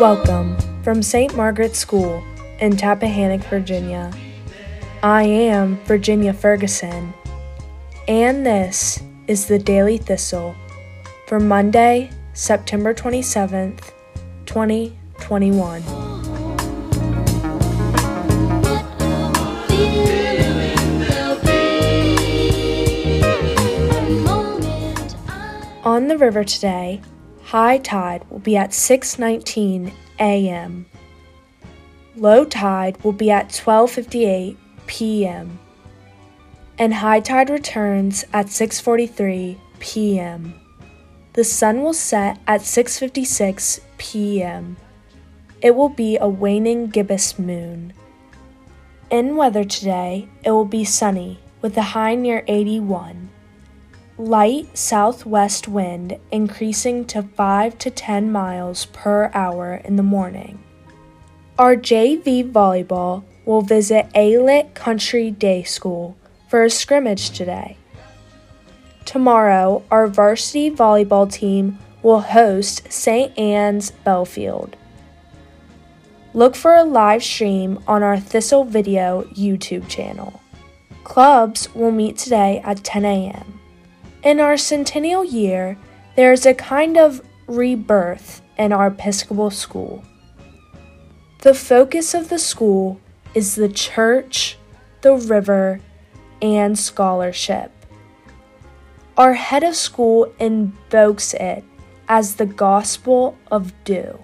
Welcome from St. Margaret's School in Tappahannock, Virginia. I am Virginia Ferguson, and this is the Daily Thistle for Monday, September 27th, 2021. On the river today, high tide will be at 6:19 a.m. Low tide will be at 12:58 p.m. And high tide returns at 6:43 p.m. The sun will set at 6:56 p.m. It will be a waning gibbous moon. In weather today, it will be sunny with a high near 81. Light southwest wind increasing to 5 to 10 miles per hour in the morning. Our JV volleyball will visit Aylett Country Day School for a scrimmage today. Tomorrow, our varsity volleyball team will host St. Anne's Belfield. Look for a live stream on our Thistle Video YouTube channel. Clubs will meet today at 10 a.m. In our centennial year, there is a kind of rebirth in our Episcopal school. The focus of the school is the church, the river, and scholarship. Our head of school invokes it as the gospel of Do.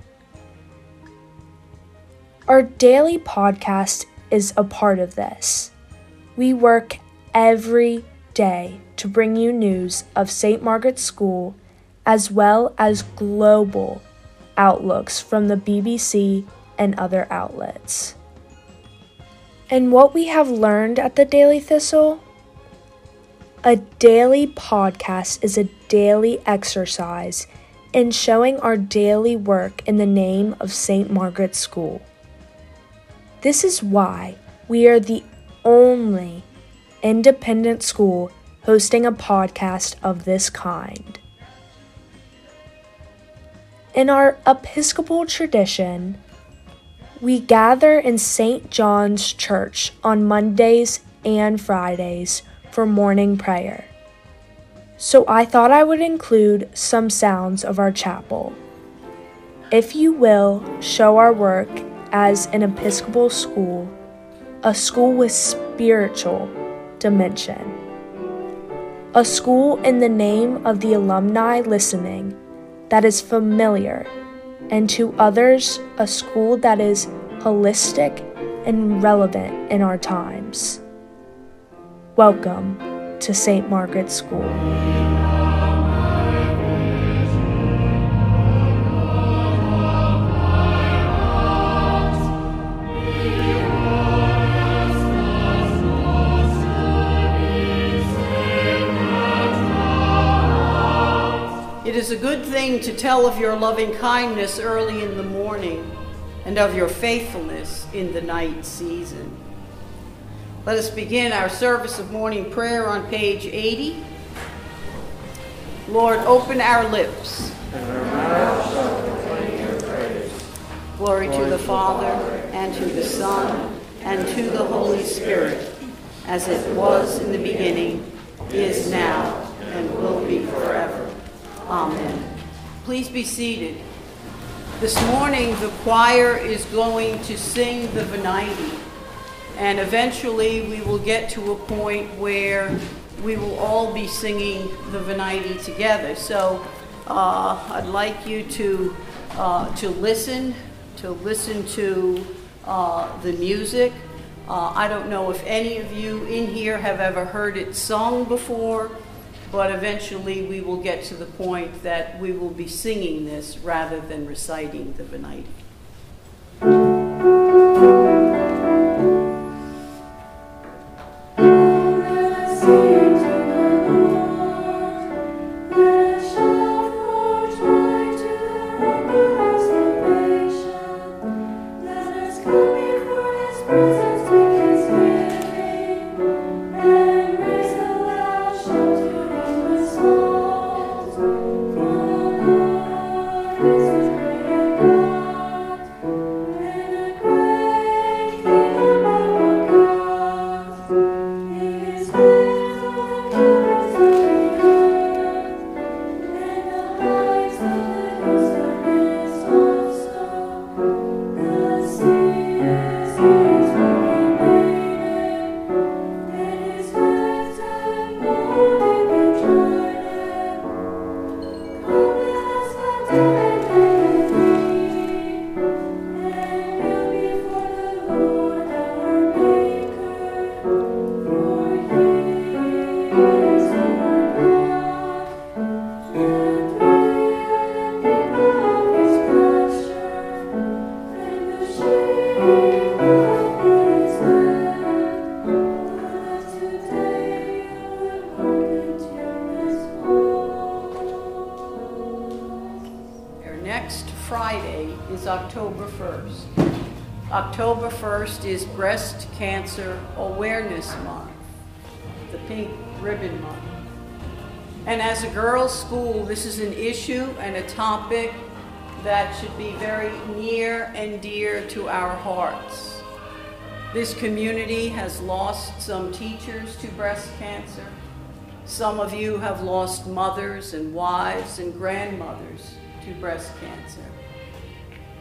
Our daily podcast is a part of this. We work every day to bring you news of St. Margaret's School as well as global outlooks from the BBC and other outlets. And what we have learned at the Daily Thistle? A daily podcast is a daily exercise in showing our daily work in the name of St. Margaret's School. This is why we are the only independent school hosting a podcast of this kind. In our Episcopal tradition, we gather in St. John's Church on Mondays and Fridays for morning prayer. So I thought I would include some sounds of our chapel. If you will, show our work as an Episcopal school, a school with spiritual dimension. A school in the name of the alumni listening that is familiar, and to others, a school that is holistic and relevant in our times. Welcome to St. Margaret's School. To tell of your loving kindness early in the morning and of your faithfulness in the night season. Let us begin our service of morning prayer on page 80. Lord, open our lips. Glory to the Father, and to the Son, and to the Holy Spirit, as it was in the beginning, is now, and will be forever. Amen. Please be seated. This morning, the choir is going to sing the Venite, and eventually we will get to a point where we will all be singing the Venite together. So uh, I'd like you to uh, to listen, to listen to uh, the music. Uh, I don't know if any of you in here have ever heard it sung before, but eventually we will get to the point that we will be singing this rather than reciting the Venite. October 1st is Breast Cancer Awareness Month, the pink ribbon month. And as a girls' school, this is an issue and a topic that should be very near and dear to our hearts. This community has lost some teachers to breast cancer. Some of you have lost mothers and wives and grandmothers to breast cancer.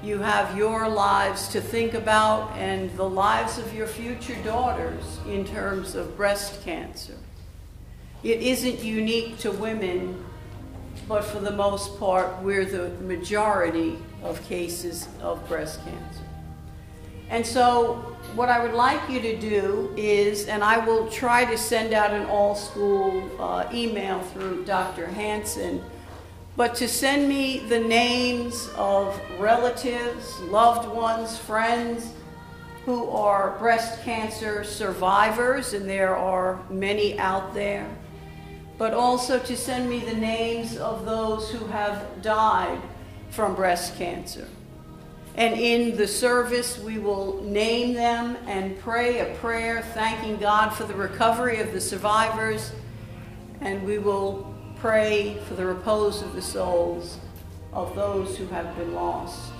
You have your lives to think about and the lives of your future daughters in terms of breast cancer. It isn't unique to women, but for the most part, we're the majority of cases of breast cancer. And so, what I would like you to do is, and I will try to send out an all school uh, email through Dr. Hanson, but to send me the names of relatives, loved ones, friends who are breast cancer survivors, and there are many out there, but also to send me the names of those who have died from breast cancer. And in the service, we will name them and pray a prayer thanking God for the recovery of the survivors. And we will pray for the repose of the souls of those who have been lost.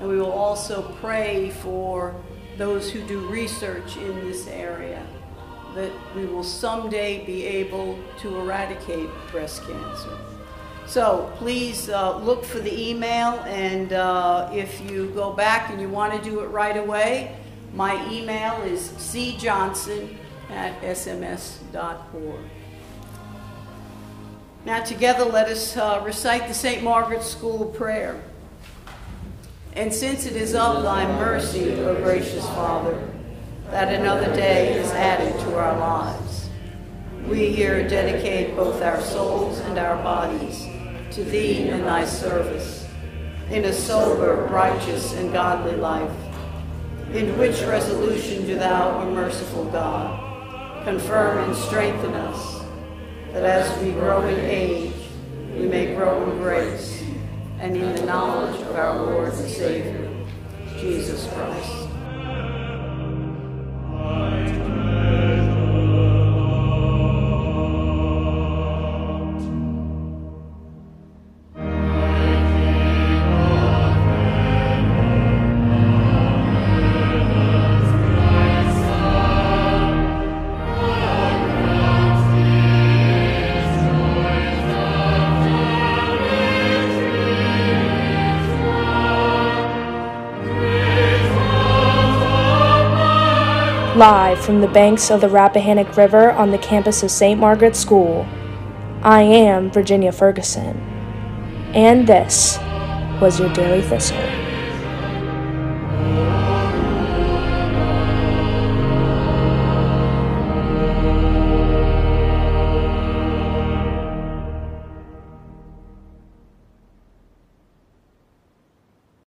And we will also pray for those who do research in this area that we will someday be able to eradicate breast cancer. So please uh, look for the email, and uh, if you go back and you want to do it right away, my email is cjohnson at sms.org. Now, together, let us uh, recite the St. Margaret's School prayer. And since it is of thy mercy, O gracious Father, that another day is added to our lives, we here dedicate both our souls and our bodies to thee and thy service, in a sober, righteous, and godly life, in which resolution do thou, O merciful God, confirm and strengthen us, that as we grow in age, we may grow in grace, and in the knowledge of our Lord and Savior, Jesus Christ. Live from the banks of the Rappahannock River on the campus of St. Margaret's School, I am Virginia Ferguson. And this was your Daily Thistle.